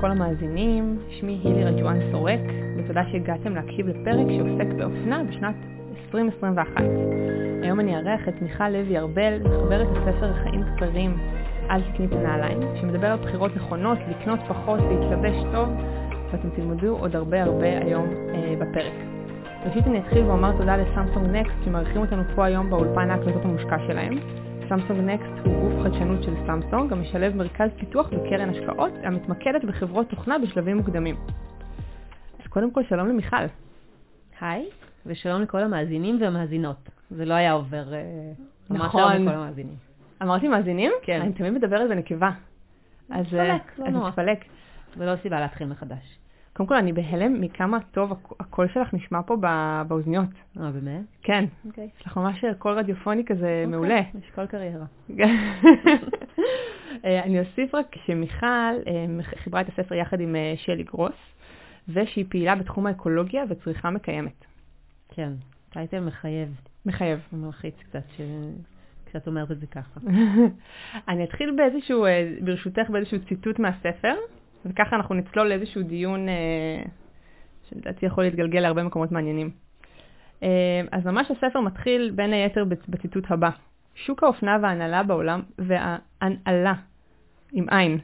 לכל המאזינים, שמי הילי רג'ואן סורק, ותודה שהגעתם להקשיב לפרק שעוסק באופנה בשנת 2021. היום אני אארח את מיכל לוי ארבל, מחברת הספר חיים קצרים, אל תקני את הנעליים, שמדבר על בחירות נכונות, לקנות פחות, להתלבש טוב, ואתם תלמדו עוד הרבה הרבה היום אה, בפרק. ראשית אני אתחיל ואומר תודה לסמסונג נקסט שמארחים אותנו פה היום באולפן ההקלטות המושקע שלהם. סמסונג נקסט הוא גוף חדשנות של סמסונג המשלב מרכז פיתוח וקרן השקעות המתמקדת בחברות תוכנה בשלבים מוקדמים. אז קודם כל שלום למיכל. היי, ושלום לכל המאזינים והמאזינות. זה לא היה עובר אה, ממש נכון. לכל המאזינים. אמרתי מאזינים? כן. אני תמיד מדברת בנקבה. אז אה, מתפלק, לא אז נורא. מתפלק. זה לא סיבה להתחיל מחדש. קודם כל אני בהלם מכמה טוב הק- הקול שלך נשמע פה ב- באוזניות. אה, באמת? כן. אוקיי. יש לך ממש קול רדיופוני כזה מעולה. יש כל קריירה. אה, אני אוסיף רק שמיכל אה, חיברה את הספר יחד עם אה, שלי גרוס, ושהיא פעילה בתחום האקולוגיה וצריכה מקיימת. כן, טייטל מחייב. מחייב. מלחיץ קצת ש... כשאת אומרת את זה ככה. אני אתחיל באיזשהו, ברשותך, באיזשהו ציטוט מהספר, וככה אנחנו נצלול לאיזשהו דיון אה, שלדעתי יכול להתגלגל להרבה מקומות מעניינים. אה, אז ממש הספר מתחיל בין היתר בצ- בציטוט הבא: שוק האופנה וההנהלה בעולם, וההנהלה, עם עין,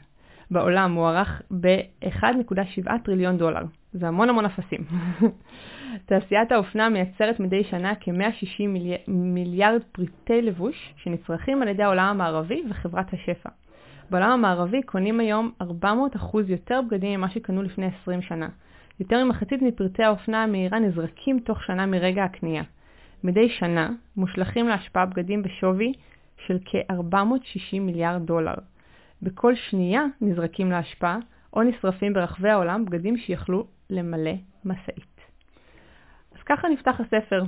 בעולם מוערך ב-1.7 טריליון דולר. זה המון המון אפסים. תעשיית האופנה מייצרת מדי שנה כ-160 מילי... מיליארד פריטי לבוש שנצרכים על ידי העולם המערבי וחברת השפע. בעולם המערבי קונים היום 400% יותר בגדים ממה שקנו לפני 20 שנה. יותר ממחצית מפרטי האופנה המהירה נזרקים תוך שנה מרגע הקנייה. מדי שנה מושלכים להשפעה בגדים בשווי של כ-460 מיליארד דולר. בכל שנייה נזרקים לאשפה או נשרפים ברחבי העולם בגדים שיכלו למלא משאית. אז ככה נפתח הספר.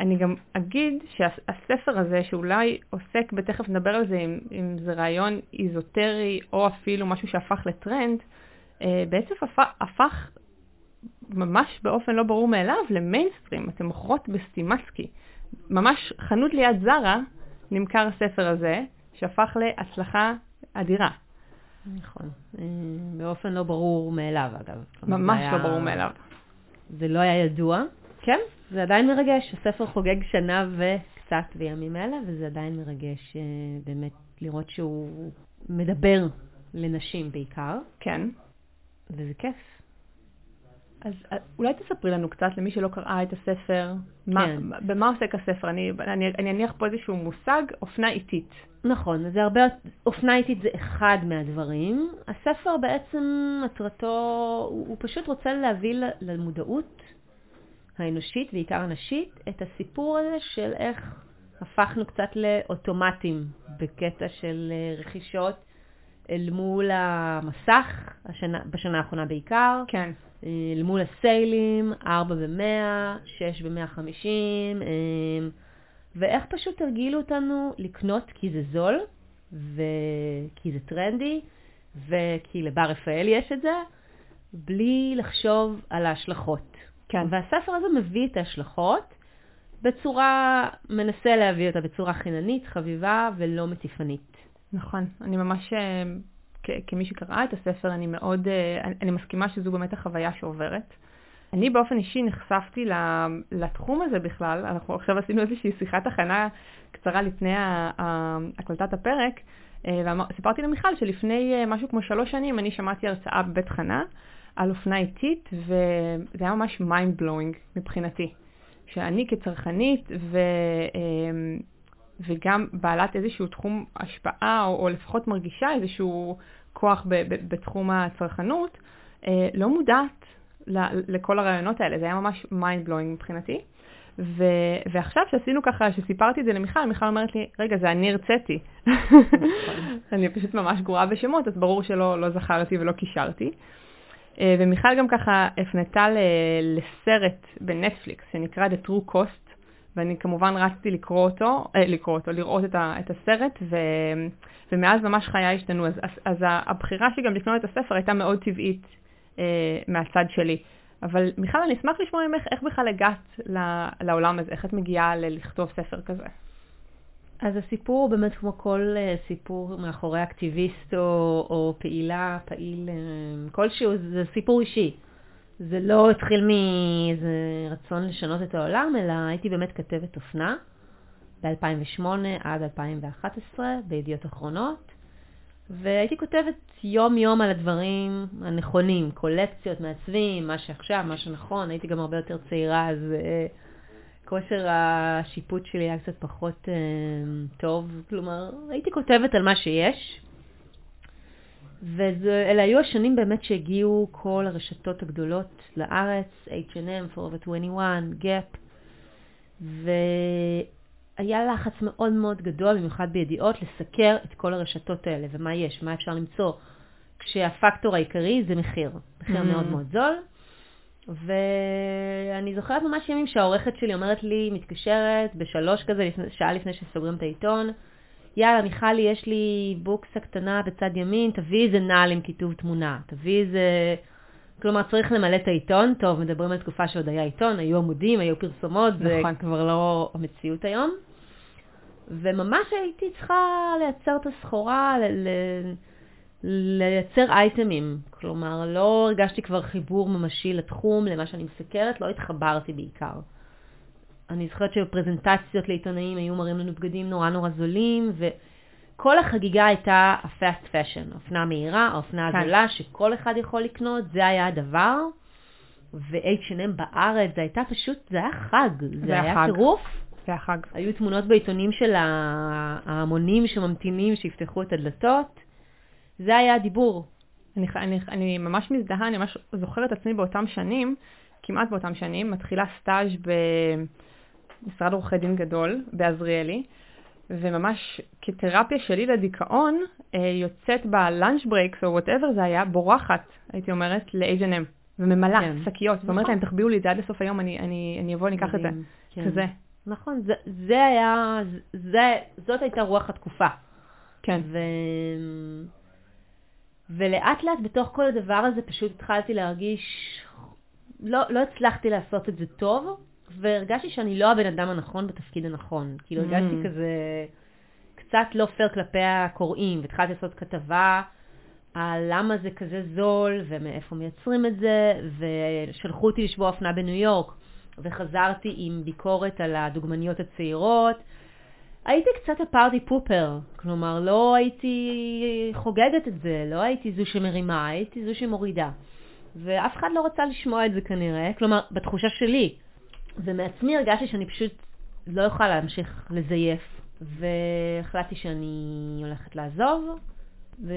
אני גם אגיד שהספר הזה, שאולי עוסק, ותכף נדבר על זה, אם, אם זה רעיון איזוטרי או אפילו משהו שהפך לטרנד, אה, בעצם הפך, הפך ממש באופן לא ברור מאליו למיינסטרים. אתם מוכרות בסטימצקי. ממש חנות ליד זרה נמכר הספר הזה, שהפך להצלחה אדירה. נכון. אה, באופן לא ברור מאליו, אגב. ממש היה- לא ברור מאליו. זה לא היה ידוע. כן? זה עדיין מרגש. הספר חוגג שנה וקצת בימים אלה, וזה עדיין מרגש אה, באמת לראות שהוא מדבר לנשים בעיקר, כן. וזה כיף. אז אה, אולי תספרי לנו קצת, למי שלא קראה את הספר, מה, כן. במה עוסק הספר? אני, אני, אני אניח פה איזשהו מושג, אופנה איטית. נכון, זה הרבה, אופנה איטית זה אחד מהדברים. הספר בעצם, מטרתו, הוא, הוא פשוט רוצה להביא למודעות האנושית, בעיקר הנשית, את הסיפור הזה של איך הפכנו קצת לאוטומטים בקטע של אה, רכישות אל מול המסך, השנה, בשנה האחרונה בעיקר, כן. אה, אל מול הסיילים, 4 ב-100, 6 ב-150, ואיך פשוט תרגילו אותנו לקנות כי זה זול, וכי זה טרנדי, וכי לבר רפאל יש את זה, בלי לחשוב על ההשלכות. כן. והספר הזה מביא את ההשלכות בצורה, מנסה להביא אותה בצורה חיננית, חביבה ולא מטיפנית. נכון. אני ממש, אה, כ- כמי שקראה את הספר, אני מאוד, אה, אני, אני מסכימה שזו באמת החוויה שעוברת. אני באופן אישי נחשפתי לתחום הזה בכלל, אנחנו עכשיו עשינו איזושהי שיחת הכנה קצרה לפני הקלטת הפרק, אה, וסיפרתי למיכל שלפני משהו כמו שלוש שנים אני שמעתי הרצאה בבית חנה על אופנה איטית, וזה היה ממש mind blowing מבחינתי. שאני כצרכנית ו, אה, וגם בעלת איזשהו תחום השפעה, או, או לפחות מרגישה איזשהו כוח ב, ב, בתחום הצרכנות, אה, לא מודעת לכל הרעיונות האלה. זה היה ממש mind blowing מבחינתי. ו, ועכשיו שעשינו ככה, שסיפרתי את זה למיכל, מיכל אומרת לי, רגע, זה אני הרציתי. אני פשוט ממש גרועה בשמות, אז ברור שלא לא זכרתי ולא קישרתי. אה, ומיכל גם ככה הפנתה לסרט בנטפליקס שנקרא The True Cost, ואני כמובן רצתי לקרוא אותו, אה, לקרוא אותו, לראות את, ה, את הסרט, ו, ומאז ממש חיי השתנו. אז, אז, אז הבחירה שגם לקנות את הספר הייתה מאוד טבעית אה, מהצד שלי. אבל מיכל, אני אשמח לשמוע ממך איך בכלל הגעת לעולם הזה, איך את מגיעה ל- לכתוב ספר כזה. אז הסיפור הוא באמת כמו כל uh, סיפור מאחורי אקטיביסט או, או פעילה, פעיל uh, כלשהו, זה סיפור אישי. זה לא התחיל מאיזה רצון לשנות את העולם, אלא הייתי באמת כתבת אופנה ב-2008 עד 2011 בידיעות אחרונות, והייתי כותבת יום-יום על הדברים הנכונים, קולקציות, מעצבים, מה שעכשיו, מה שנכון, הייתי גם הרבה יותר צעירה, אז uh, כושר השיפוט שלי היה קצת פחות uh, טוב, כלומר, הייתי כותבת על מה שיש. ואלה היו השנים באמת שהגיעו כל הרשתות הגדולות לארץ, H&M, Forever 21, Gap, והיה לחץ מאוד מאוד גדול, במיוחד בידיעות, לסקר את כל הרשתות האלה, ומה יש, מה אפשר למצוא, כשהפקטור העיקרי זה מחיר, מחיר mm-hmm. מאוד מאוד זול. ואני זוכרת ממש ימים שהעורכת שלי אומרת לי, מתקשרת בשלוש כזה, שעה לפני שסוגרים את העיתון, יאללה, מיכלי, יש לי בוקסה קטנה בצד ימין, תביא איזה נעל עם כיתוב תמונה, תביא איזה... כלומר, צריך למלא את העיתון. טוב, מדברים על תקופה שעוד היה עיתון, היו עמודים, היו פרסומות, נכון. זה כבר לא המציאות היום. וממש הייתי צריכה לייצר את הסחורה, ל- ל- לייצר אייטמים. כלומר, לא הרגשתי כבר חיבור ממשי לתחום, למה שאני מסקרת, לא התחברתי בעיקר. אני זוכרת שבפרזנטציות לעיתונאים היו מראים לנו בגדים נורא נורא זולים, וכל החגיגה הייתה ה-fast fashion, אופנה מהירה, האופנה כן. הזולה, שכל אחד יכול לקנות, זה היה הדבר. ו-H&M בארץ, זה הייתה פשוט, זה היה חג, זה, זה היה טירוף. זה היה חג. היו תמונות בעיתונים של ההמונים שממתינים שיפתחו את הדלתות. זה היה הדיבור. אני, אני, אני ממש מזדהה, אני ממש זוכרת עצמי באותם שנים, כמעט באותם שנים, מתחילה סטאז' ב... משרד עורכי דין גדול בעזריאלי, וממש כתרפיה שלי לדיכאון, אה, יוצאת ב lunch breaks או whatever זה היה, בורחת, הייתי אומרת, ל-H&M, וממלאה כן. שקיות, נכון. ואומרת להם, תחביאו לי את זה עד לסוף היום, אני, אני, אני אבוא, אני אקח את זה, כן. כזה. נכון, זה, זה היה, זה, זאת הייתה רוח התקופה. כן. ו... ולאט לאט בתוך כל הדבר הזה פשוט התחלתי להרגיש, לא, לא הצלחתי לעשות את זה טוב, והרגשתי שאני לא הבן אדם הנכון בתפקיד הנכון. כאילו mm. הרגשתי כזה קצת לא פייר כלפי הקוראים, והתחלתי לעשות כתבה על למה זה כזה זול, ומאיפה מייצרים את זה, ושלחו אותי לשבוע אופנה בניו יורק, וחזרתי עם ביקורת על הדוגמניות הצעירות. הייתי קצת הפארטי פופר, כלומר לא הייתי חוגגת את זה, לא הייתי זו שמרימה, הייתי זו שמורידה. ואף אחד לא רצה לשמוע את זה כנראה, כלומר, בתחושה שלי. ומעצמי הרגשתי שאני פשוט לא יכולה להמשיך לזייף, והחלטתי שאני הולכת לעזוב, ו...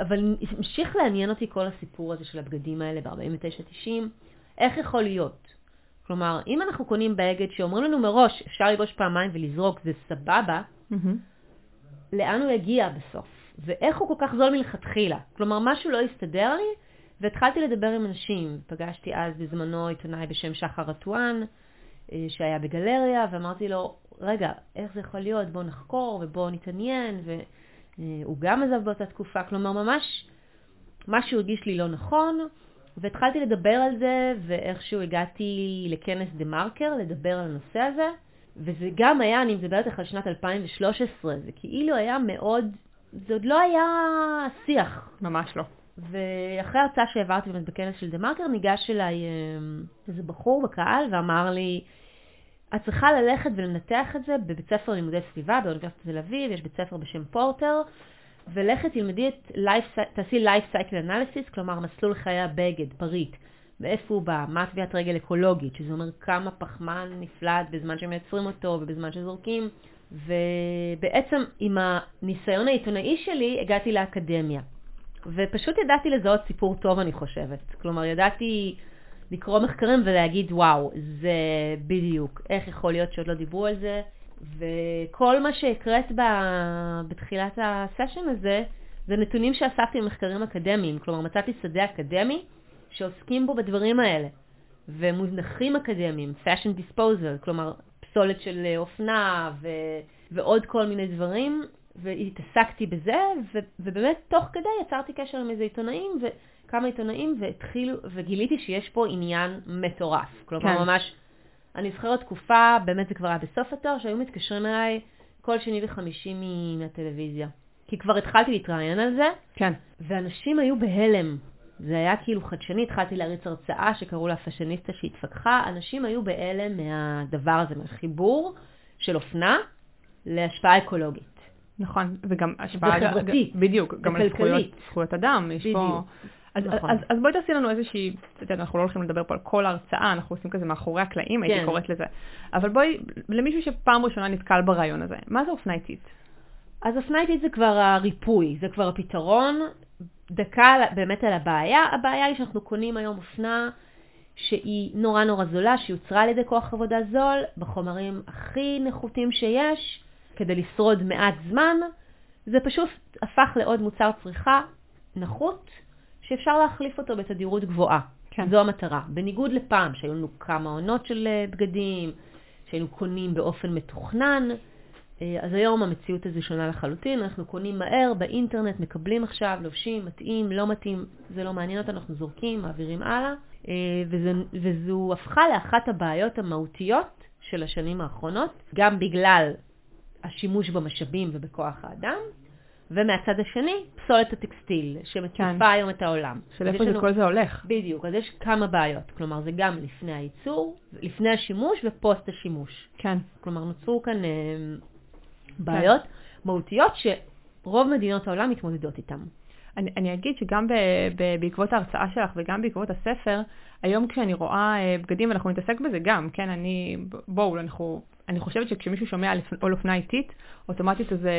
אבל המשיך לעניין אותי כל הסיפור הזה של הבגדים האלה ב-49-90, איך יכול להיות? כלומר, אם אנחנו קונים באגד שאומרים לנו מראש, אפשר ללבוש פעמיים ולזרוק, זה סבבה, mm-hmm. לאן הוא יגיע בסוף? ואיך הוא כל כך זול מלכתחילה? כלומר, משהו לא הסתדר לי, והתחלתי לדבר עם אנשים. פגשתי אז בזמנו עיתונאי בשם שחר רטואן, אה, שהיה בגלריה, ואמרתי לו, רגע, איך זה יכול להיות? בוא נחקור ובוא נתעניין, והוא גם עזב באותה תקופה. כלומר, ממש משהו הרגיש לי לא נכון, והתחלתי לדבר על זה, ואיכשהו הגעתי לכנס דה מרקר לדבר על הנושא הזה, וזה גם היה, אני מדברת לך על שנת 2013, זה כאילו היה מאוד, זה עוד לא היה שיח. ממש לא. ואחרי ההרצאה שהעברתי באמת בכנס של דה מרקר, ניגש אליי אה, איזה בחור בקהל ואמר לי, את צריכה ללכת ולנתח את זה בבית ספר לימודי סביבה באוניברסיטת תל אביב, יש בית ספר בשם פורטר, ולכת תלמדי את, life, תעשי life cycle analysis, כלומר מסלול חיי הבגד, פריט, מאיפה הוא בא, מה טביעת רגל אקולוגית, שזה אומר כמה פחמן נפלט בזמן שמייצרים אותו ובזמן שזורקים, ובעצם עם הניסיון העיתונאי שלי הגעתי לאקדמיה. ופשוט ידעתי לזהות סיפור טוב, אני חושבת. כלומר, ידעתי לקרוא מחקרים ולהגיד, וואו, זה בדיוק, איך יכול להיות שעוד לא דיברו על זה? וכל מה שהקראת בתחילת הסשן הזה, זה נתונים שאספתי ממחקרים אקדמיים. כלומר, מצאתי שדה אקדמי שעוסקים בו בדברים האלה. ומוזנחים אקדמיים, fashion disposal, כלומר, פסולת של אופנה ו... ועוד כל מיני דברים, והתעסקתי בזה, ו, ובאמת תוך כדי יצרתי קשר עם איזה עיתונאים, וכמה עיתונאים, והתחילו, וגיליתי שיש פה עניין מטורף. כלומר, כן. ממש, אני זוכרת תקופה, באמת זה כבר היה בסוף התואר, שהיו מתקשרים אליי כל שני וחמישי מהטלוויזיה. כי כבר התחלתי להתראיין על זה, כן. ואנשים היו בהלם. זה היה כאילו חדשני, התחלתי להריץ הרצאה שקראו לה פאשיניסטה שהתפכחה, אנשים היו בהלם מהדבר הזה, מהחיבור של אופנה להשפעה אקולוגית. נכון, וגם השפעה... וחברתית. בדיוק, גם על. זכויות אדם, יש פה... אז, נכון. אז, אז בואי תעשי לנו איזושהי, אנחנו לא הולכים לדבר פה על כל ההרצאה, אנחנו עושים כזה מאחורי הקלעים, הייתי כן. קוראת לזה. אבל בואי, למישהו שפעם ראשונה נתקל ברעיון הזה, מה זה אופנה איטית? אז אופנה איטית זה כבר הריפוי, זה כבר הפתרון. דקה באמת על הבעיה. הבעיה היא שאנחנו קונים היום אופנה שהיא נורא נורא זולה, שיוצרה על ידי כוח עבודה זול, בחומרים הכי נחותים שיש, כדי לשרוד מעט זמן. זה פשוט הפך לעוד מוצר צריכה נחות, שאפשר להחליף אותו בתדירות גבוהה. כן. זו המטרה. בניגוד לפעם, שהיו לנו כמה עונות של אה, בגדים, שהיינו קונים באופן מתוכנן, אה, אז היום המציאות הזו שונה לחלוטין, אנחנו קונים מהר, באינטרנט, מקבלים עכשיו, לובשים, מתאים, לא מתאים, זה לא מעניין אותנו, אנחנו זורקים, מעבירים הלאה, אה, וזה, וזו הפכה לאחת הבעיות המהותיות של השנים האחרונות, גם בגלל השימוש במשאבים ובכוח האדם, ומהצד השני, פסולת הטקסטיל, שמציפה כן. היום את העולם. של איפה זה לנו- כל זה הולך? בדיוק, אז יש כמה בעיות, כלומר זה גם לפני הייצור, לפני השימוש ופוסט השימוש. כן. כלומר, נוצרו כאן אה, בעיות מהותיות שרוב מדינות העולם מתמודדות איתן. אני, אני אגיד שגם ב, ב, בעקבות ההרצאה שלך וגם בעקבות הספר, היום כשאני רואה אה, בגדים, ואנחנו נתעסק בזה גם, כן, אני, בואו, אנחנו, אני חושבת שכשמישהו שומע על על אופנה איטית, אוטומטית אז אה,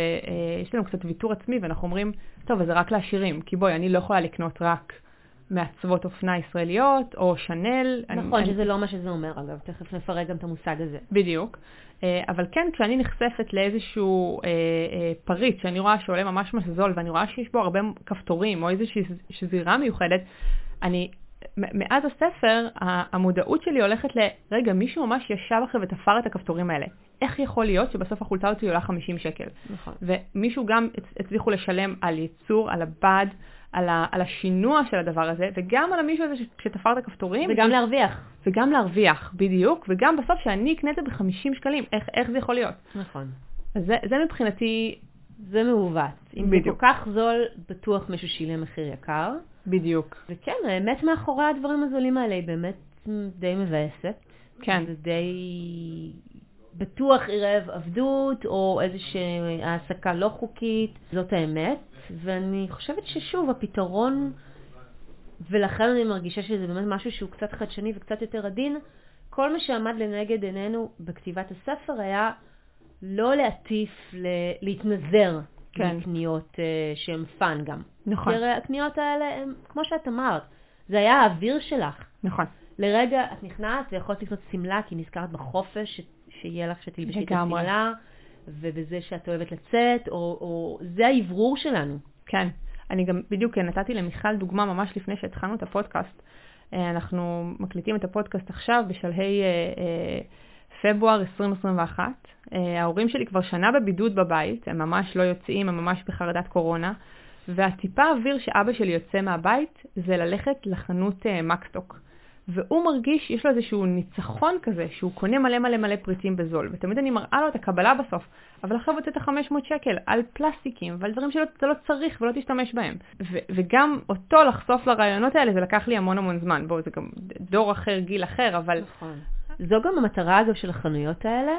יש לנו קצת ויתור עצמי, ואנחנו אומרים, טוב, אז זה רק לעשירים, כי בואי, אני לא יכולה לקנות רק מעצבות אופנה ישראליות, או שנל. נכון, אני, שזה לא מה שזה אומר, אגב, תכף נפרק גם את המושג הזה. בדיוק. אה, אבל כן, כשאני נחשפת לאיזשהו אה, אה, פריט שאני רואה שעולה ממש ממש זול, ואני רואה שיש בו הרבה כפתורים, או איזושהי שזירה מיוחדת, אני, מאז הספר, המודעות שלי הולכת ל, רגע, מישהו ממש ישב אחרי ותפר את הכפתורים האלה. איך יכול להיות שבסוף החולצה הזאת עולה 50 שקל? נכון. ומישהו גם הצ- הצליחו לשלם על ייצור, על הבד, על, ה, על השינוע של הדבר הזה, וגם על המישהו הזה ש- שתפר את הכפתורים. וגם להרוויח. וגם להרוויח, בדיוק, וגם בסוף שאני אקנה את זה ב-50 שקלים, איך, איך זה יכול להיות? נכון. זה, זה מבחינתי, זה מעוות. אם זה בדיוק. כל כך זול, בטוח מישהו שילם מחיר יקר. בדיוק. וכן, האמת מאחורי הדברים הזולים האלה היא באמת די מבאסת. כן. זה די בטוח ערב עבדות או איזושהי העסקה לא חוקית, זאת האמת. ואני חושבת ששוב, הפתרון, ולכן אני מרגישה שזה באמת משהו שהוא קצת חדשני וקצת יותר עדין, כל מה שעמד לנגד עינינו בכתיבת הספר היה לא להטיף, ל- להתנזר כן. מקניות אה, שהן fun גם. נכון, כי הקניות האלה הן, כמו שאת אמרת, זה היה האוויר שלך. נכון. לרגע את נכנעת ויכולת לקנות שמלה כי נזכרת בחופש ש... שיהיה לך שתלבשי את. השמלה, ובזה שאת אוהבת לצאת, או, או זה האוורור שלנו. כן. אני גם בדיוק נתתי למיכל דוגמה ממש לפני שהתחלנו את הפודקאסט. אה, אנחנו מקליטים את הפודקאסט עכשיו בשלהי אה, אה, פברואר 2021. אה, ההורים שלי כבר שנה בבידוד בבית, הם ממש לא יוצאים, הם ממש בחרדת קורונה. והטיפה אוויר שאבא שלי יוצא מהבית זה ללכת לחנות אה, מקסטוק. והוא מרגיש, יש לו איזשהו ניצחון כזה, שהוא קונה מלא מלא מלא פריטים בזול, ותמיד אני מראה לו את הקבלה בסוף, אבל עכשיו הוצאת 500 שקל על פלסטיקים ועל דברים שאתה לא צריך ולא תשתמש בהם. ו- וגם אותו לחשוף לרעיונות האלה, זה לקח לי המון המון זמן. בואו, זה גם דור אחר, גיל אחר, אבל נכון. זו גם המטרה אגב של החנויות האלה.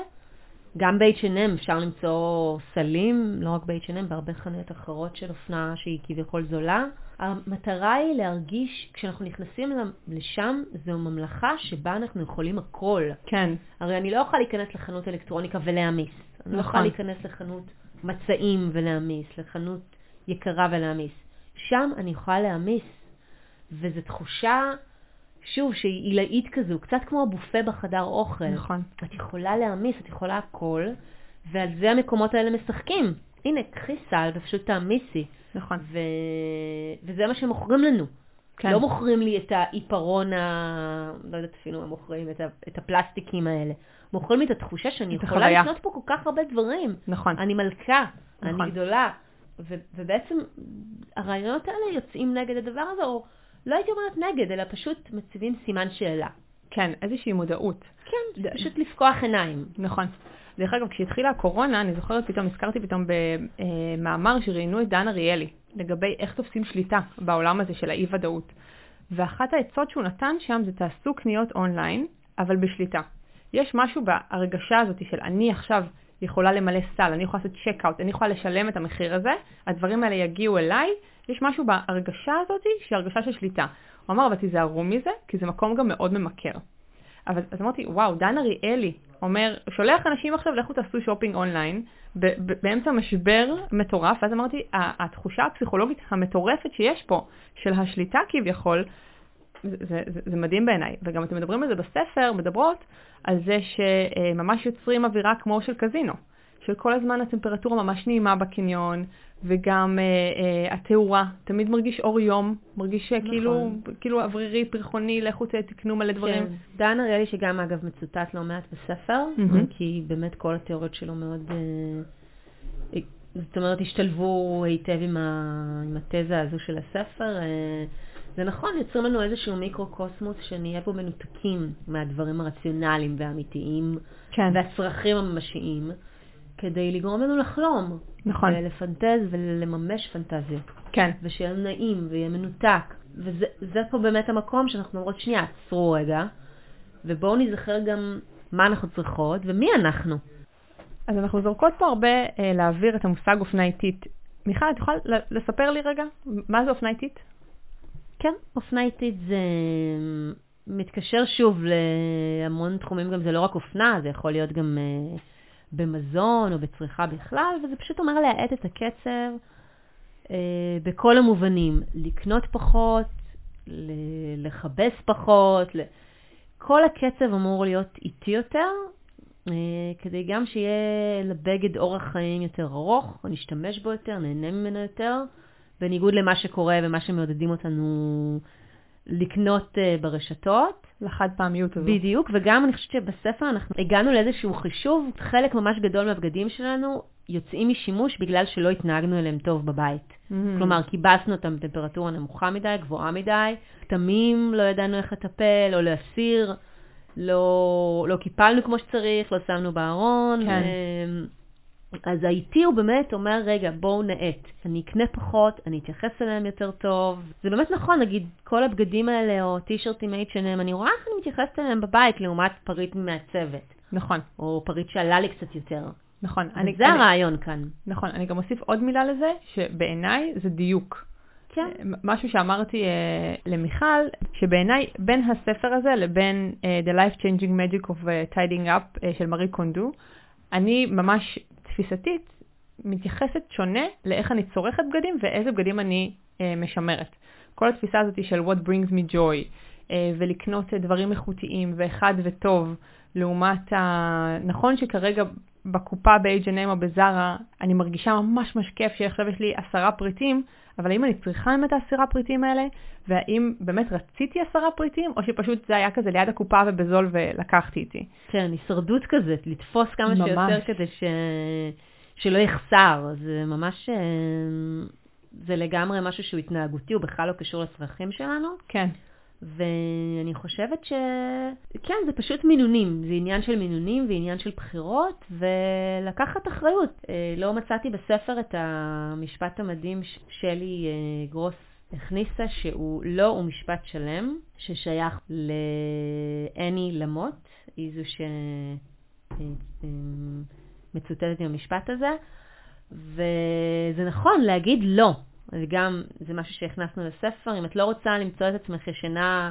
גם ב-H&M אפשר למצוא סלים, לא רק ב-H&M, בהרבה חנויות אחרות של אופנה שהיא כביכול זולה. המטרה היא להרגיש, כשאנחנו נכנסים לשם, זו ממלכה שבה אנחנו יכולים הכל. כן, הרי אני לא אוכל להיכנס לחנות אלקטרוניקה ולהעמיס. אני לא נכון. אוכל להיכנס לחנות מצעים ולהעמיס, לחנות יקרה ולהעמיס. שם אני יכולה להעמיס, וזו תחושה, שוב, שהיא עילאית כזו, קצת כמו הבופה בחדר אוכל. נכון. את יכולה להעמיס, את יכולה הכל, ועל זה המקומות האלה משחקים. הנה, קחי סל ופשוט תעמיסי. נכון. ו... וזה מה שמוכרים לנו. כן. לא מוכרים לי את העיפרון, ה... לא יודעת אפילו מה מוכרים, את, ה... את הפלסטיקים האלה. מוכרים לי את התחושה שאני את יכולה החוויה. לקנות פה כל כך הרבה דברים. נכון. אני מלכה, נכון. אני גדולה. ו... ובעצם הרעיונות האלה יוצאים נגד הדבר הזה, או לא הייתי אומרת נגד, אלא פשוט מציבים סימן שאלה. כן, איזושהי מודעות. כן, פשוט לפקוח עיניים. נכון. דרך אגב, כשהתחילה הקורונה, אני זוכרת פתאום, הזכרתי פתאום במאמר שראיינו את דן אריאלי, לגבי איך תופסים שליטה בעולם הזה של האי-ודאות. ואחת העצות שהוא נתן שם זה תעשו קניות אונליין, אבל בשליטה. יש משהו בהרגשה הזאת של אני עכשיו יכולה למלא סל, אני יכולה לעשות checkout, אני יכולה לשלם את המחיר הזה, הדברים האלה יגיעו אליי, יש משהו בהרגשה הזאת שהיא הרגשה של שליטה. הוא אמר, אבל תיזהרו מזה, כי זה מקום גם מאוד ממכר. אבל אז אמרתי, וואו, דן אריאלי אומר, שולח אנשים עכשיו, לכו תעשו שופינג אונליין, באמצע משבר מטורף, ואז אמרתי, התחושה הפסיכולוגית המטורפת שיש פה, של השליטה כביכול, זה, זה, זה, מדהים בעיניי. וגם אתם מדברים על זה בספר, מדברות על זה שממש יוצרים אווירה כמו של קזינו. של כל הזמן הטמפרטורה ממש נעימה בקניון, וגם אה, אה, התאורה, תמיד מרגיש אור יום, מרגיש נכון. כאילו, כאילו אוורירי, פרחוני, לכו תקנו מלא דברים. כן. דן אריאלי, שגם אגב מצוטט לא מעט בספר, mm-hmm. כי באמת כל התיאוריות שלו מאוד, אה, זאת אומרת, השתלבו היטב עם, ה, עם התזה הזו של הספר. אה, זה נכון, יוצרים לנו איזשהו מיקרו-קוסמוס שנהיה פה מנותקים מהדברים הרציונליים והאמיתיים, כן. והצרכים הממשיים. כדי לגרום לנו לחלום. נכון. ולפנטז ולממש פנטזיות. כן. ושיהיה נעים ויהיה מנותק. וזה פה באמת המקום שאנחנו אומרות, שנייה, עצרו רגע, ובואו נזכר גם מה אנחנו צריכות ומי אנחנו. אז אנחנו זורקות פה הרבה אה, להעביר את המושג אופנה איטית. מיכל, את יכולה לספר לי רגע מה זה אופנה איטית? כן, אופנה איטית זה מתקשר שוב להמון תחומים, גם זה לא רק אופנה, זה יכול להיות גם אה, במזון או בצריכה בכלל, וזה פשוט אומר להאט את הקצב אה, בכל המובנים, לקנות פחות, לכבס פחות, כל הקצב אמור להיות איטי יותר, אה, כדי גם שיהיה לבגד אורח חיים יותר ארוך, נשתמש בו יותר, נהנה ממנו יותר, בניגוד למה שקורה ומה שמעודדים אותנו לקנות uh, ברשתות. לחד פעמיות הזו. בדיוק, וגם אני חושבת שבספר אנחנו הגענו לאיזשהו חישוב, חלק ממש גדול מהבגדים שלנו יוצאים משימוש בגלל שלא התנהגנו אליהם טוב בבית. Mm-hmm. כלומר, קיבסנו אותם בטמפרטורה נמוכה מדי, גבוהה מדי, כתמים, לא ידענו איך לטפל או להסיר, לא, לא קיפלנו כמו שצריך, לא שמנו בארון. כן. אמ, אז האיטי הוא באמת אומר, רגע, בואו נאט. אני אקנה פחות, אני אתייחס אליהם יותר טוב. זה באמת נכון, נגיד, כל הבגדים האלה, או טישרטים H&M, אני רואה איך אני מתייחסת אליהם בבית, לעומת פריט מהצוות. נכון. או פריט שעלה לי קצת יותר. נכון. אני, זה אני, הרעיון כאן. נכון, אני גם אוסיף עוד מילה לזה, שבעיניי זה דיוק. כן. משהו שאמרתי אה, למיכל, שבעיניי בין הספר הזה לבין אה, The Life Changing Magic of uh, Tidying Up אה, של מארי קונדו, אני ממש תפיסתית מתייחסת שונה לאיך אני צורכת בגדים ואיזה בגדים אני אה, משמרת. כל התפיסה הזאת של what brings me joy, אה, ולקנות דברים איכותיים ואחד וטוב, לעומת ה... נכון שכרגע בקופה ב-H&M או בזארה אני מרגישה ממש ממש כיף שעכשיו יש לי עשרה פריטים, אבל האם אני צריכה באמת העשרה פריטים האלה? והאם באמת רציתי עשרה פריטים, או שפשוט זה היה כזה ליד הקופה ובזול ולקחתי איתי? כן, הישרדות כזאת, לתפוס כמה ממש. שיותר כדי ש... שלא יחסר. זה ממש... אה, זה לגמרי משהו שהוא התנהגותי, הוא בכלל לא קשור לצרכים שלנו. כן. ואני חושבת ש... כן, זה פשוט מינונים. זה עניין של מינונים ועניין של בחירות, ולקחת אחריות. אה, לא מצאתי בספר את המשפט המדהים ששלי אה, גרוס הכניסה, שהוא לא הוא משפט שלם, ששייך לאני למוט, היא זו שמצוטטת אה, עם המשפט הזה. וזה נכון להגיד לא. וגם זה משהו שהכנסנו לספר, אם את לא רוצה למצוא את עצמך ישנה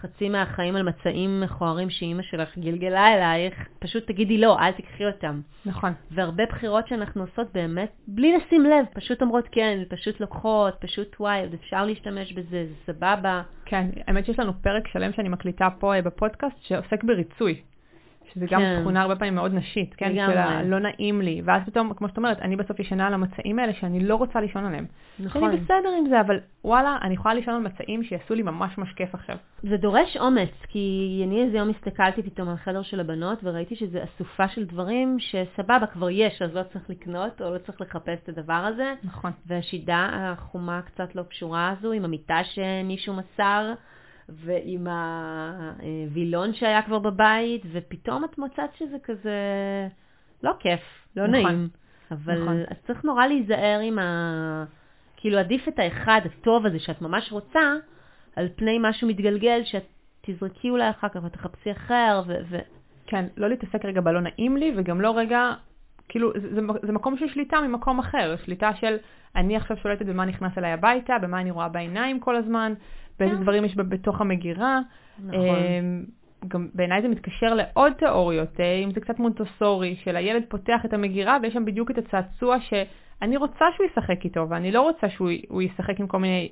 חצי מהחיים על מצעים מכוערים שאימא שלך גלגלה אלייך, פשוט תגידי לא, אל תקחי אותם. נכון. והרבה בחירות שאנחנו עושות באמת, בלי לשים לב, פשוט אומרות כן, פשוט לוקחות, פשוט וואי, עוד אפשר להשתמש בזה, זה סבבה. כן, האמת שיש לנו פרק שלם שאני מקליטה פה אה, בפודקאסט שעוסק בריצוי. שזה גם כן. תכונה הרבה פעמים מאוד נשית, כן? של לא נעים לי. ואז פתאום, כמו שאת אומרת, אני בסוף ישנה על המצעים האלה שאני לא רוצה לישון עליהם. נכון. שאני בסדר עם זה, אבל וואלה, אני יכולה לישון על מצעים שיעשו לי ממש ממש כיף עכשיו. זה דורש אומץ, כי אני איזה יום הסתכלתי פתאום על חדר של הבנות, וראיתי שזה אסופה של דברים שסבבה, כבר יש, אז לא צריך לקנות, או לא צריך לחפש את הדבר הזה. נכון. והשידה החומה קצת לא קשורה הזו, עם המיטה שמישהו מסר. ועם הווילון שהיה כבר בבית, ופתאום את מוצאת שזה כזה לא כיף, לא נכון. נעים. אבל נכון. אז צריך נורא להיזהר עם ה... כאילו, עדיף את האחד הטוב הזה שאת ממש רוצה, על פני משהו מתגלגל שאת תזרקי אולי אחר כך ותחפשי אחר, ו... ו... כן, לא להתעסק רגע בלא נעים לי, וגם לא רגע, כאילו, זה, זה, זה מקום של שליטה ממקום אחר, שליטה של אני עכשיו שולטת במה נכנס אליי הביתה, במה אני רואה בעיניים כל הזמן, באיזה כן. דברים יש בתוך המגירה. נכון. אמ, גם בעיניי זה מתקשר לעוד תיאוריות, אה, אם זה קצת מונטוסורי, של הילד פותח את המגירה ויש שם בדיוק את הצעצוע שאני רוצה שהוא ישחק איתו, ואני לא רוצה שהוא ישחק עם כל מיני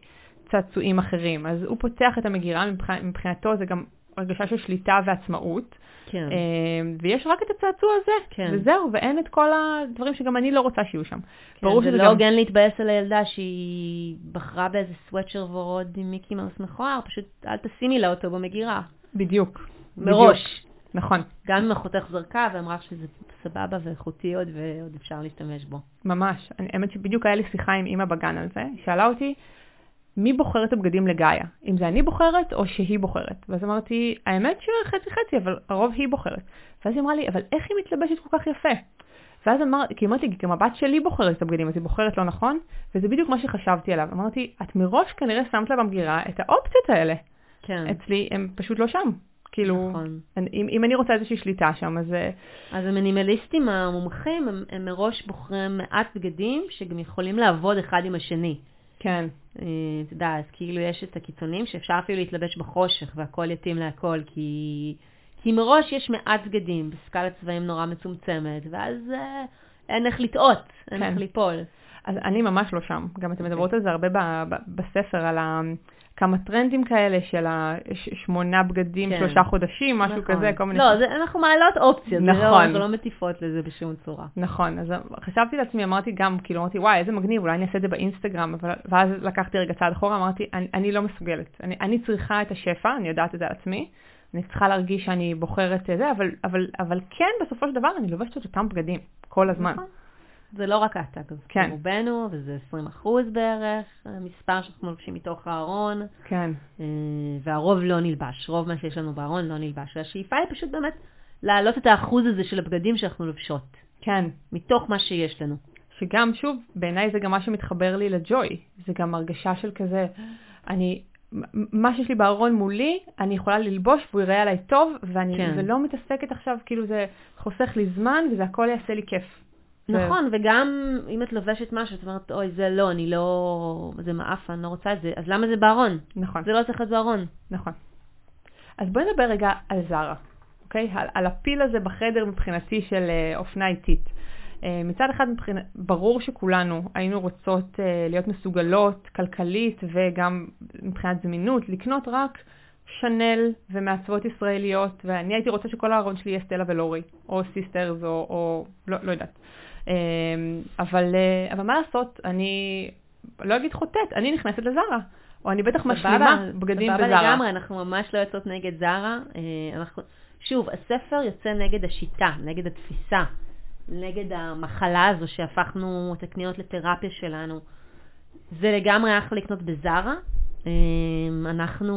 צעצועים אחרים. אז הוא פותח את המגירה, מבח- מבחינתו זה גם הרגשה של שליטה ועצמאות. כן. אמ, ויש רק את הצעצוע הזה, כן. וזהו, ואין את כל הדברים שגם אני לא רוצה שיהיו שם. כן, ברור זה שזה לא גם- הוגן להתבאס על הילדה שהיא בחרה באיזה סוואטשר ורוד עם מיקי מאוס מכוער, פשוט אל תשימי לה אותו במגירה. בדיוק. מראש. בדיוק. נכון, גם אם אחותך זרקה ואמרה שזה סבבה ואיכותי עוד ועוד אפשר להשתמש בו. ממש. האמת שבדיוק היה לי שיחה עם אימא בגן על זה, היא שאלה אותי, מי בוחר את הבגדים לגאיה? אם זה אני בוחרת או שהיא בוחרת? ואז אמרתי, האמת שחצי חצי, אבל הרוב היא בוחרת. ואז היא אמרה לי, אבל איך היא מתלבשת כל כך יפה? ואז אמרתי, כי אמרתי, גם הבת שלי בוחרת את הבגדים, אז היא בוחרת לא נכון, וזה בדיוק מה שחשבתי עליו. אמרתי, את מראש כנראה שמת לה במגירה את האופציות האלה. כן. אצלי הם פשוט לא שם. כאילו, נכון. אני- אם, אם אני רוצה איזושהי שליטה שם, אז אה, אז המינימליסטים המומחים, הם, הם מראש בוחרים מעט בגדים שגם יכולים לעבוד אחד עם השני. כן, אה, אתה יודע, אז כאילו יש את הקיצונים שאפשר אפילו להתלבש בחושך והכל יתאים להכל, כי, כי מראש יש מעט בגדים בסקלת צבעים נורא מצומצמת, ואז אה, אין איך לטעות, אין כן. איך ליפול. אז אני ממש לא שם. גם אתן מדברות על זה הרבה ב- ב- בספר, על ה... כמה טרנדים כאלה של השמונה בגדים, כן. שלושה חודשים, משהו נכון. כזה, כל מיני... לא, זה, אנחנו מעלות אופציות, לא, נכון. אנחנו לא מטיפות לזה בשום צורה. נכון, אז חשבתי לעצמי, אמרתי גם, כאילו, אמרתי, וואי, איזה מגניב, אולי אני אעשה את זה באינסטגרם, אבל, ואז לקחתי רגע צעד אחורה, אמרתי, אני, אני לא מסוגלת. אני, אני צריכה את השפע, אני יודעת את זה על עצמי, אני צריכה להרגיש שאני בוחרת את זה, אבל, אבל, אבל כן, בסופו של דבר, אני לובשת את אותם בגדים, כל הזמן. נכון. זה לא רק את, אגב. כן. רובנו, וזה 20 אחוז בערך, המספר שאנחנו לובשים מתוך הארון, כן, אה, והרוב לא נלבש. רוב מה שיש לנו בארון לא נלבש. והשאיפה היא פשוט באמת להעלות את האחוז הזה של הבגדים שאנחנו לובשות, כן. מתוך מה שיש לנו. שגם, שוב, בעיניי זה גם מה שמתחבר לי לג'וי. זה גם הרגשה של כזה, אני, מה שיש לי בארון מולי, אני יכולה ללבוש והוא יראה עליי טוב, ואני כן. ולא מתעסקת עכשיו, כאילו זה חוסך לי זמן וזה הכל יעשה לי כיף. נכון, וגם אם את לובשת משהו, את אומרת, אוי, זה לא, אני לא, זה מעפה, אני לא רוצה את זה, אז למה זה בארון? נכון, זה לא צריך להיות בארון. נכון. אז בואי נדבר רגע על זרה, אוקיי? על, על הפיל הזה בחדר מבחינתי של אה, אופנה איטית. אה, מצד אחד, מבחינת, ברור שכולנו היינו רוצות אה, להיות מסוגלות כלכלית וגם מבחינת זמינות, לקנות רק שנל ומעצבות ישראליות, ואני הייתי רוצה שכל הארון שלי יהיה סטלה ולורי, או סיסטרס, או, או לא, לא יודעת. אה, אבל, אה, אבל מה לעשות, אני לא אגיד חוטאת, אני נכנסת לזרה. או אני בטח משלימה בגדים סבבה בזרה. לגמרי, אנחנו ממש לא יוצאות נגד זרה. אה, אנחנו, שוב, הספר יוצא נגד השיטה, נגד התפיסה, נגד המחלה הזו שהפכנו את הקניות לתרפיה שלנו. זה לגמרי אחלה לקנות בזרה. אה, אנחנו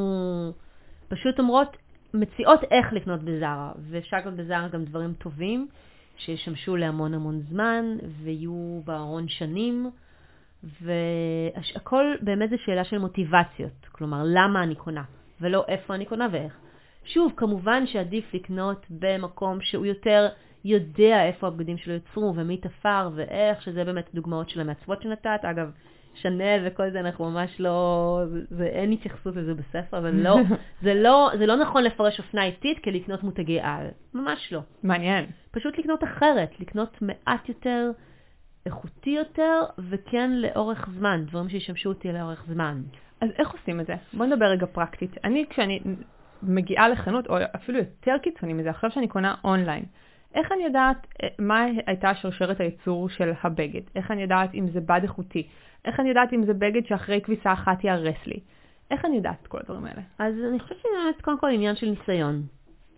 פשוט אומרות, מציעות איך לקנות בזרה, ואפשר לקנות בזרה גם דברים טובים, שישמשו להמון המון זמן, ויהיו בארון שנים. והכל באמת זה שאלה של מוטיבציות, כלומר, למה אני קונה, ולא איפה אני קונה ואיך. שוב, כמובן שעדיף לקנות במקום שהוא יותר יודע איפה הבגדים שלו יוצרו ומי תפר ואיך, שזה באמת דוגמאות של המעצבות שנתת. אגב, שנל וכל זה, אנחנו ממש לא, זה, אין התייחסות לזה בספר, אבל לא, זה לא, זה לא נכון לפרש אופנה איטית כלקנות מותגי על, ממש לא. מעניין. פשוט לקנות אחרת, לקנות מעט יותר איכותי יותר, וכן לאורך זמן, דברים שישמשו אותי לאורך זמן. אז איך עושים את זה? בוא נדבר רגע פרקטית. אני, כשאני מגיעה לחנות, או אפילו יותר קיצוני מזה, עכשיו שאני קונה אונליין, איך אני יודעת אה, מה הייתה שרשרת הייצור של הבגד? איך אני יודעת אם זה בד איכותי? איך אני יודעת אם זה בגד שאחרי כביסה אחת ייהרס לי? איך אני יודעת את כל הדברים האלה? אז אני חושבת שזה באמת קודם כל עניין של ניסיון.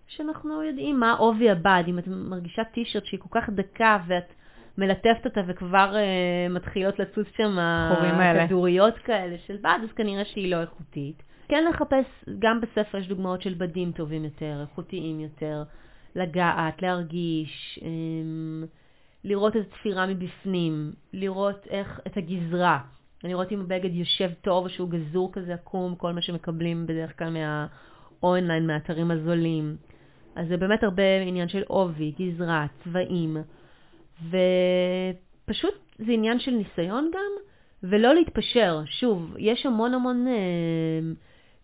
שאנחנו יודעים מה עובי הבד, אם את מרגישה טישרט שהיא כל כך דקה ואת מלטפת אותה וכבר uh, מתחילות לצוץ שם חורים האלה. כדוריות כאלה של בד, אז כנראה שהיא לא איכותית. כן לחפש, גם בספר יש דוגמאות של בדים טובים יותר, איכותיים יותר, לגעת, להרגיש, um, לראות את התפירה מבפנים, לראות איך, את הגזרה, לראות אם הבגד יושב טוב או שהוא גזור כזה עקום, כל מה שמקבלים בדרך כלל מהאונליין, מהאתרים הזולים. אז זה באמת הרבה עניין של עובי, גזרה, צבעים, ופשוט זה עניין של ניסיון גם, ולא להתפשר. שוב, יש המון המון אה,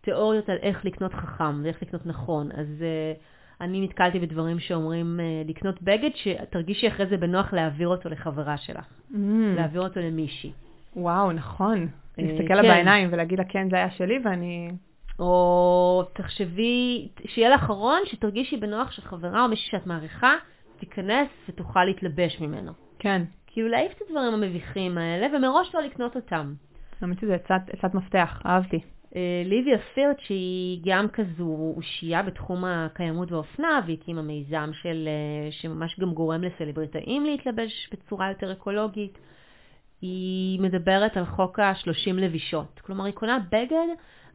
תיאוריות על איך לקנות חכם ואיך לקנות נכון, אז אה, אני נתקלתי בדברים שאומרים אה, לקנות בגד שתרגישי אחרי זה בנוח להעביר אותו לחברה שלך, Mm. להעביר אותו למישהי. וואו, נכון. אה, להסתכל לה כן. בעיניים ולהגיד לה, כן, זה היה שלי, ואני... או תחשבי, שיהיה לך ארון שתרגישי בנוח שחברה או מישהי שאת מעריכה תיכנס ותוכל להתלבש ממנו. כן. כאילו להעיף את הדברים המביכים האלה ומראש לא לקנות אותם. האמת שזה עצת עצת מפתח, אהבתי. אה, ליביה פירט, שהיא גם כזו אושייה בתחום הקיימות והאופנה, והיא הקימה מיזם של, אה, שממש גם גורם לסלבריטאים להתלבש בצורה יותר אקולוגית. היא מדברת על חוק ה-30 לבישות. כלומר, היא קונה בגד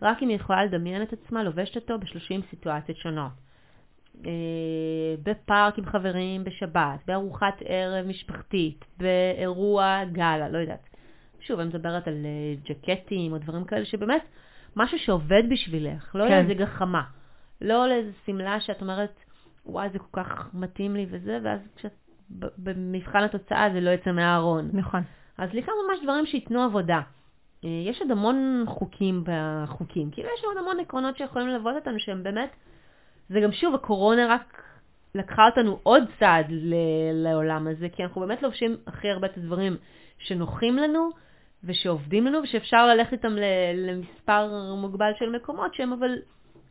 רק אם היא יכולה לדמיין את עצמה לובשת אותו ב-30 סיטואציות שונות. אה, בפארק עם חברים בשבת, בארוחת ערב משפחתית, באירוע גאלה, לא יודעת. שוב, אני מדברת על ג'קטים או דברים כאלה שבאמת משהו שעובד בשבילך, לא כן. לאיזה גחמה. לא לאיזה שמלה שאת אומרת, וואי, זה כל כך מתאים לי וזה, ואז כשאת במבחן התוצאה זה לא יצא מהארון. נכון. אז לקראת ממש דברים שייתנו עבודה. אה, יש עוד המון חוקים בחוקים, כאילו יש עוד המון עקרונות שיכולים ללוות אותנו שהם באמת, זה גם שוב, הקורונה רק לקחה אותנו עוד צעד ל- לעולם הזה, כי אנחנו באמת לובשים הכי הרבה את הדברים שנוחים לנו ושעובדים לנו ושאפשר ללכת איתם למספר מוגבל של מקומות שהם אבל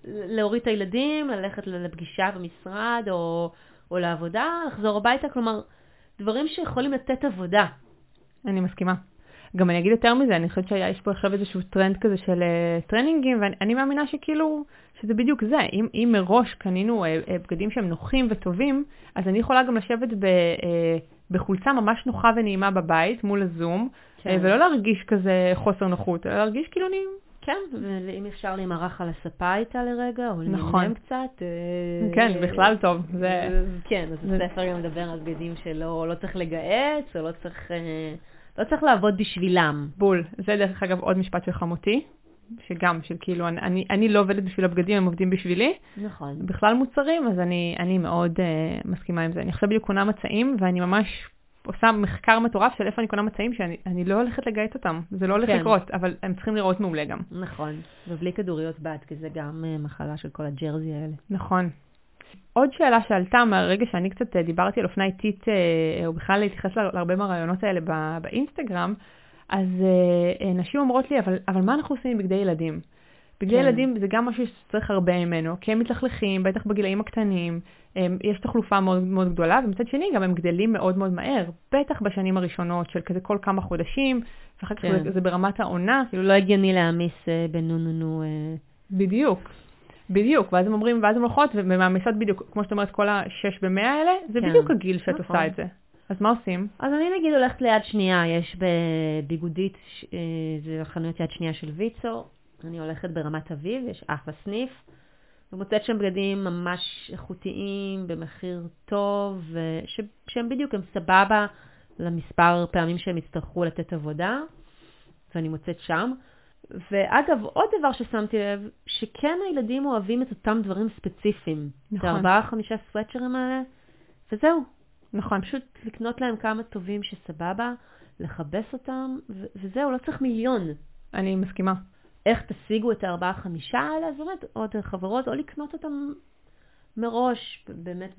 להוריד את הילדים, ללכת לפגישה במשרד או, או לעבודה, לחזור הביתה, כלומר, דברים שיכולים לתת עבודה. אני מסכימה. גם אני אגיד יותר מזה, אני חושבת שיש פה עכשיו איזשהו טרנד כזה של אה, טרנינגים, ואני אני מאמינה שכאילו, שזה בדיוק זה. אם, אם מראש קנינו אה, אה, בגדים שהם נוחים וטובים, אז אני יכולה גם לשבת ב, בחולצה ממש נוחה ונעימה בבית מול הזום, כן. ולא להרגיש כזה חוסר נוחות, אלא להרגיש כאילו אני... כן, ואם אפשר להימרח על הספה איתה לרגע, או נכון. קצת. אה, כן, בכלל טוב. זה... זה- כן, אז זה- הספר גם מדבר על בגדים שלא לא צריך לגהץ, או לא צריך, אה, לא צריך לעבוד בשבילם. בול. זה דרך אגב עוד משפט של חמותי, שגם, של כאילו, אני, אני, אני לא עובדת בשביל הבגדים, הם עובדים בשבילי. נכון. בכלל מוצרים, אז אני, אני מאוד uh, מסכימה עם זה. אני עכשיו בדיוק קונה מצעים, ואני ממש עושה מחקר מטורף של איפה אני קונה מצעים, שאני אני לא הולכת לגייס אותם. זה לא הולך כן. לקרות, אבל הם צריכים לראות מעולה גם. נכון, ובלי כדוריות בד, כי זה גם אה, מחלה של כל הג'רזי האלה. נכון. עוד שאלה שעלתה מהרגע שאני קצת אה, דיברתי על אופנה איטית, אה, או בכלל להתייחס לה- להרבה מהרעיונות האלה באינסטגרם, אז נשים אומרות לי, אבל, אבל מה אנחנו עושים עם בגדי ילדים? בגדי כן. ילדים זה גם משהו שצריך הרבה ממנו, כי הם מתלכלכים, בטח בגילאים הקטנים, הם, יש תחלופה מאוד מאוד גדולה, ומצד שני גם הם גדלים מאוד מאוד מהר, בטח בשנים הראשונות של כזה כל כמה חודשים, ואחר כך כן. זה, זה ברמת העונה, כאילו לא הגיוני להעמיס אה, בנו נו נו. אה, בדיוק. בדיוק, ואז הם אומרים, ואז הם הולכות ומעמיסות בדיוק, כמו שאת אומרת, כל השש במאה האלה, זה כן. בדיוק הגיל שאת נכון. עושה את זה. אז מה עושים? אז אני נגיד הולכת ליד שנייה, יש בביגודית, אה, זה חנויות יד שנייה של ויצו, אני הולכת ברמת אביב, יש אחלה סניף, ומוצאת שם בגדים ממש איכותיים, במחיר טוב, וש- שהם בדיוק, הם סבבה למספר פעמים שהם יצטרכו לתת עבודה, ואני מוצאת שם. ואגב, עוד דבר ששמתי לב, שכן הילדים אוהבים את אותם דברים ספציפיים. נכון. את הארבעה, חמישה סוואצ'רים האלה, וזהו. נכון. פשוט לקנות להם כמה טובים שסבבה, לכבס אותם, ו- וזהו, לא צריך מיליון. אני מסכימה. איך תשיגו את הארבעה חמישה האלה? אז באמת, או דרך חברות, או לקנות אותם מראש, באמת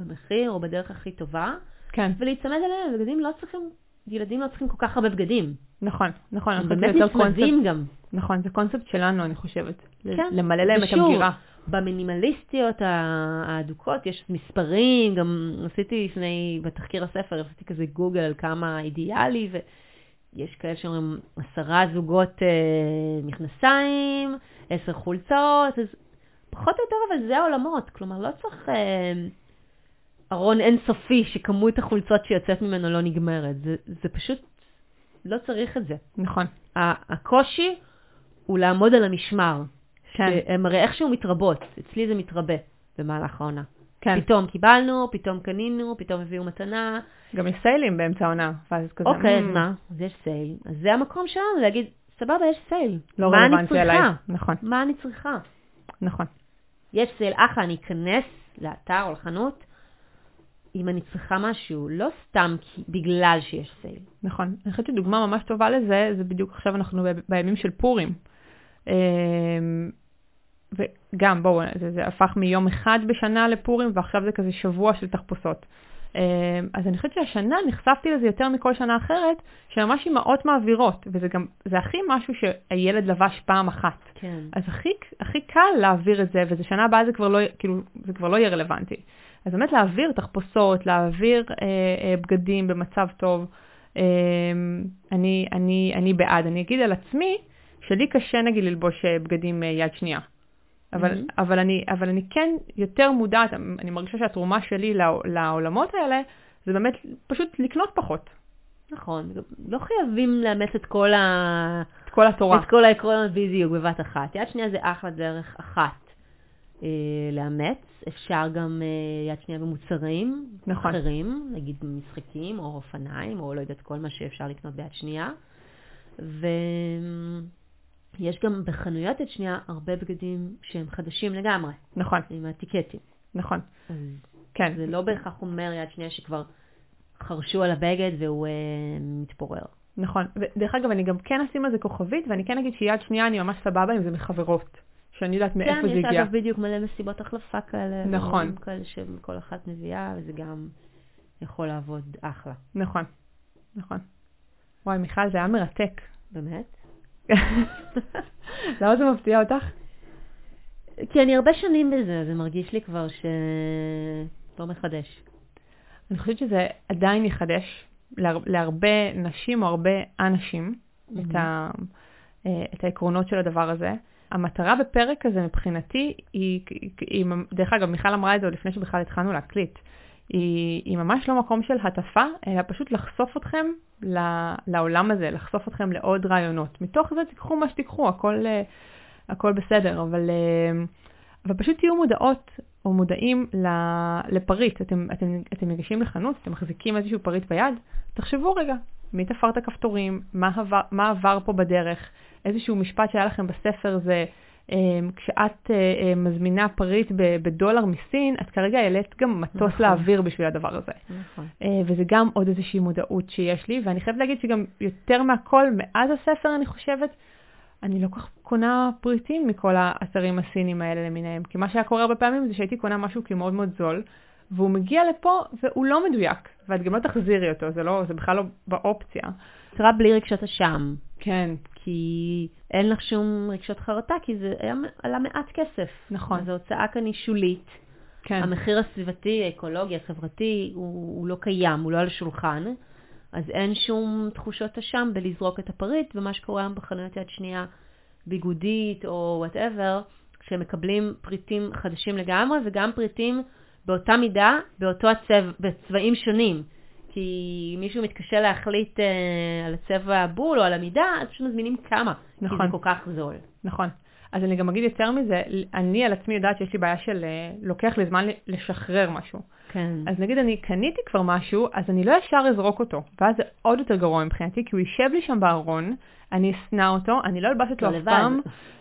במחיר או בדרך הכי טובה, כן, ולהיצמד אליהם. בגדים לא צריכים, ילדים לא צריכים כל כך הרבה בגדים. נכון, נכון. הם באמת נצמדים גם. נכון, זה קונספט שלנו, אני חושבת. כן. למלא להם את ושוב, המגירה. במינימליסטיות האדוקות יש מספרים, גם עשיתי לפני, בתחקיר הספר, עשיתי כזה גוגל על כמה אידיאלי, ויש כאלה שאומרים עשרה זוגות אה, מכנסיים, עשר חולצות, אז פחות או יותר אבל זה העולמות, כלומר לא צריך אה, ארון אינסופי שכמות החולצות שיוצאת ממנו לא נגמרת, זה, זה פשוט, לא צריך את זה. נכון. הקושי הוא לעמוד על המשמר. כן. שהן הרי איכשהו מתרבות, אצלי זה מתרבה במהלך העונה. כן. פתאום קיבלנו, פתאום קנינו, פתאום הביאו מתנה. גם יש סיילים באמצע העונה, ואז כזה... אוקיי, אז "מ, מה? אז יש סייל. אז זה המקום שלנו להגיד, סבבה, יש סייל. לא רלוונטי אליי. נכון, מה אני צריכה? נכון. יש סייל אחלה, אני אכנס לאתר או לחנות, אם אני צריכה משהו, לא סתם כי, בגלל שיש סייל. נכון. אני חושבת שדוגמה ממש טובה לזה, זה בדיוק עכשיו אנחנו ב- בימים של פורים. וגם, בואו, זה, זה הפך מיום אחד בשנה לפורים, ועכשיו זה כזה שבוע של תחפושות. אמ, אז אני חושבת שהשנה נחשפתי לזה יותר מכל שנה אחרת, שממש אימהות מעבירות, וזה גם, זה הכי משהו שהילד לבש פעם אחת. כן. אז הכי, הכי קל להעביר את זה, וזה שנה הבאה זה כבר לא, כאילו, זה כבר לא יהיה רלוונטי. אז באמת להעביר תחפושות, להעביר אה, אה, בגדים במצב טוב, אה, אני, אני, אני בעד. אני אגיד על עצמי, שלי קשה נגיד ללבוש אה, בגדים אה, יד שנייה. אבל, Mhm. אבל, אני, אבל אני כן יותר מודעת, אני מרגישה שהתרומה שלי לעו- לעולמות האלה, זה באמת פשוט לקנות פחות. נכון. לא חייבים לאמץ את כל ה... את כל התורה. את כל העקרונות בדיוק בבת אחת. יד שנייה זה אחלה דרך אחת אה, לאמץ. אפשר גם אה, יד שנייה במוצרים נכון. אחרים, נגיד משחקים או אופניים, או לא יודעת, כל מה שאפשר לקנות ביד שנייה. ויש גם בחנויות יד שנייה הרבה בגדים שהם חדשים לגמרי, נכון, עם הטיקטים. נכון. כן, זה לא בהכרח אומר יד שנייה שכבר חרשו על הבגד והוא אה, מתפורר. נכון. ודרך אגב, אני גם כן אשים על זה כוכבית, ואני כן אגיד שיד שנייה אני ממש סבבה אם זה מחברות. שאני יודעת מאיפה כן, זה יש הגיע. אגב בדיוק מלא מסיבות החלפה כאלה. נכון. כאלה שכל אחת מביאה, וזה גם יכול לעבוד אחלה. נכון, נכון. וואי, מיכל, זה היה מרתק. באמת? למה זה מפתיע אותך? כי אני הרבה שנים בזה, זה מרגיש לי כבר ש... לא מחדש. אני חושבת שזה עדיין יחדש להר- להרבה נשים או הרבה אנשים את, ה, אה, את העקרונות של הדבר הזה. המטרה בפרק הזה מבחינתי היא, היא, דרך אגב, מיכל אמרה את זה עוד לפני שבכלל התחלנו להקליט, היא, היא ממש לא מקום של הטפה, אלא פשוט לחשוף אתכם לעולם הזה, לחשוף אתכם לעוד רעיונות. מתוך זה תיקחו מה שתיקחו, הכל, אה, הכל בסדר, אבל, אה, אבל פשוט תהיו מודעות או מודעים לפריט. אתם, אתם, אתם ניגשים לחנות, אתם מחזיקים איזשהו פריט ביד, תחשבו רגע, מי תפר את הכפתורים, מה עבר, מה עבר פה בדרך, איזשהו משפט שהיה לכם בספר זה, כשאת אה, אה, מזמינה פריט בדולר מסין, את כרגע העלית גם מטוס נכון. לאוויר בשביל הדבר הזה. נכון. אה, וזה גם עוד איזושהי מודעות שיש לי, ואני חייבת להגיד שגם יותר מהכל, מאז הספר אני חושבת, אני לא כל כך קונה פריטים מכל האתרים הסינים האלה למיניהם, כי מה שהיה קורה הרבה פעמים זה שהייתי קונה משהו כי מאוד מאוד זול, והוא מגיע לפה והוא לא מדויק, ואת גם לא תחזירי אותו, זה, לא, זה בכלל לא באופציה. קרה בלי רגשות אשם, כן, כי אין לך שום רגשות חרטה, כי זה היה, עלה מעט כסף. נכון. אז ההוצאה כאן היא שולית. כן, המחיר הסביבתי, האקולוגי, החברתי, הוא, הוא לא קיים, הוא לא על השולחן, אז אין שום תחושות אשם בלזרוק את הפריט, ומה שקורה היום בחנויות יד שנייה, ביגודית או whatever, כשהם מקבלים פריטים חדשים לגמרי, וגם פריטים באותה מידה, באותו הצבע, בצבעים שונים. כי מישהו מתקשה להחליט אה, על הצבע הבול או על המידה, אז פשוט מזמינים כמה, כי נכון. זה כל כך זול. נכון. אז אני גם אגיד יותר מזה, אני על עצמי יודעת שיש לי בעיה של אה, לוקח לי זמן לשחרר משהו. כן. אז נגיד אני קניתי כבר משהו, אז אני לא ישר אזרוק אותו, ואז זה עוד יותר גרוע מבחינתי, כי הוא יישב לי שם בארון, אני אשנא אותו, אני לא אלבש אותו אף. פעם,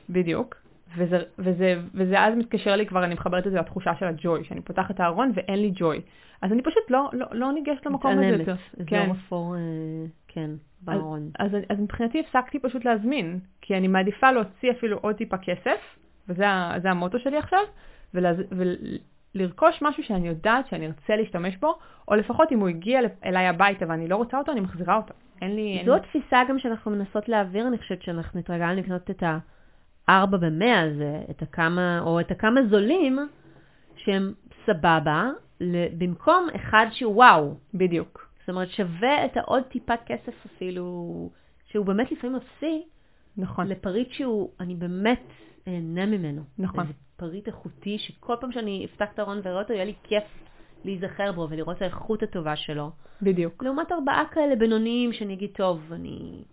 בדיוק, וזה, וזה, וזה אז מתקשר לי כבר, אני מחברת את זה לתחושה של הג'וי, שאני פותחת את הארון ואין לי ג'וי. אז אני פשוט לא, לא, לא ניגשת למקום הזה מתעלמת. יותר. אזור אפור, אה, כן, בארון. אז, אז, אז מבחינתי הפסקתי פשוט להזמין, כי אני מעדיפה להוציא אפילו עוד טיפה כסף, וזה ה- זה המוטו שלי עכשיו, ולהז, ולרכוש משהו שאני יודעת שאני ארצה להשתמש בו, או לפחות אם הוא הגיע אליי הביתה ואני לא רוצה אותו, אני מחזירה אותו. אין לי... אין זו לי... התפיסה גם שאנחנו מנסות להעביר, אני חושבת שאנחנו התרגלנו לקנות את הארבע במאה הזה, את הכמה, או את הכמה זולים, שהם סבבה, במקום אחד שהוא וואו. בדיוק. זאת אומרת, שווה את העוד טיפת כסף אפילו, שהוא באמת לפעמים אפסי, נכון. לפריט שהוא, אני באמת אהנה ממנו. נכון. זה פריט איכותי, שכל פעם שאני אפתח את הארון ואראה אותו, יהיה לי כיף להיזכר בו ולראות את האיכות הטובה שלו. בדיוק. לעומת ארבעה כאלה בינוניים, שאני אגיד, טוב, אני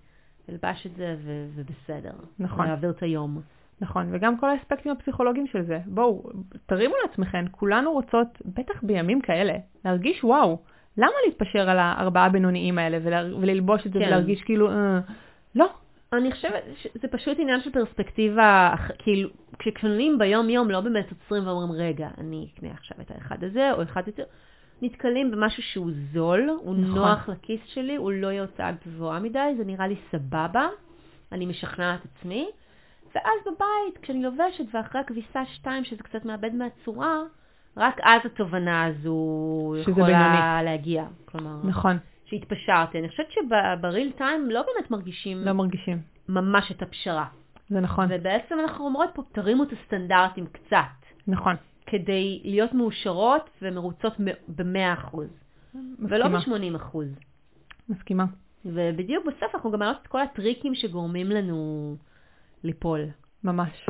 אלבש את זה ובסדר. נכון. להעביר את היום. נכון, וגם כל האספקטים הפסיכולוגיים של זה. בואו, תרימו לעצמכם, כולנו רוצות, בטח בימים כאלה, להרגיש וואו. למה להתפשר על הארבעה הבינוניים האלה ול, וללבוש את זה כן. ולהרגיש כאילו, אה, לא, אני חושבת שזה פשוט עניין של פרספקטיבה, כאילו, כשקונים ביום-יום לא באמת עוצרים ואומרים, רגע, אני אקנה עכשיו את האחד הזה או אחד יותר. נתקלים במשהו שהוא זול, הוא נכון. נוח לכיס שלי, הוא לא יהיה הוצאה גבוהה מדי, זה נראה לי סבבה, אני משכנעת עצמי, ואז בבית, כשאני לובשת ואחרי הכביסה 2, שזה קצת מאבד מהצורה, רק אז התובנה הזו יכולה בינוני. להגיע. כלומר, נכון, שהתפשרתי. אני חושבת שבריל טיים לא באמת מרגישים לא מרגישים. ממש את הפשרה. זה נכון, ובעצם אנחנו אומרות פה, תרימו את הסטנדרטים קצת, נכון. כדי להיות מאושרות ומרוצות ב-100%, ולא מסכימה, ב-80%. מסכימה. ובדיוק בסוף אנחנו גם מעלות את כל הטריקים שגורמים לנו ליפול. ממש.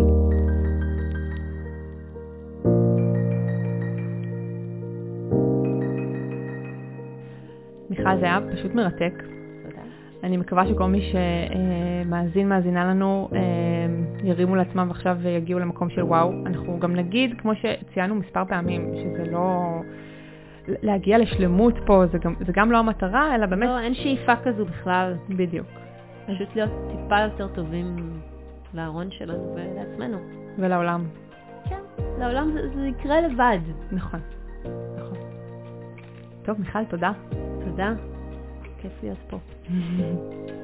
מיכל, זה היה פשוט מרתק. תודה. אני מקווה שכל מי שמאזין, מאזינה לנו, אה, ירימו לעצמם ועכשיו יגיעו למקום של וואו. אנחנו גם נגיד, כמו שציינו מספר פעמים, שזה לא... להגיע לשלמות פה, זה גם, זה גם לא המטרה, אלא באמת... לא, אין שאיפה כזו בכלל. בדיוק. פשוט להיות טיפה יותר טובים לארון שלנו ולעצמנו. ולעולם. כן, לעולם זה, זה יקרה לבד. נכון. נכון. טוב, מיכל, תודה. תודה. כיף להיות פה.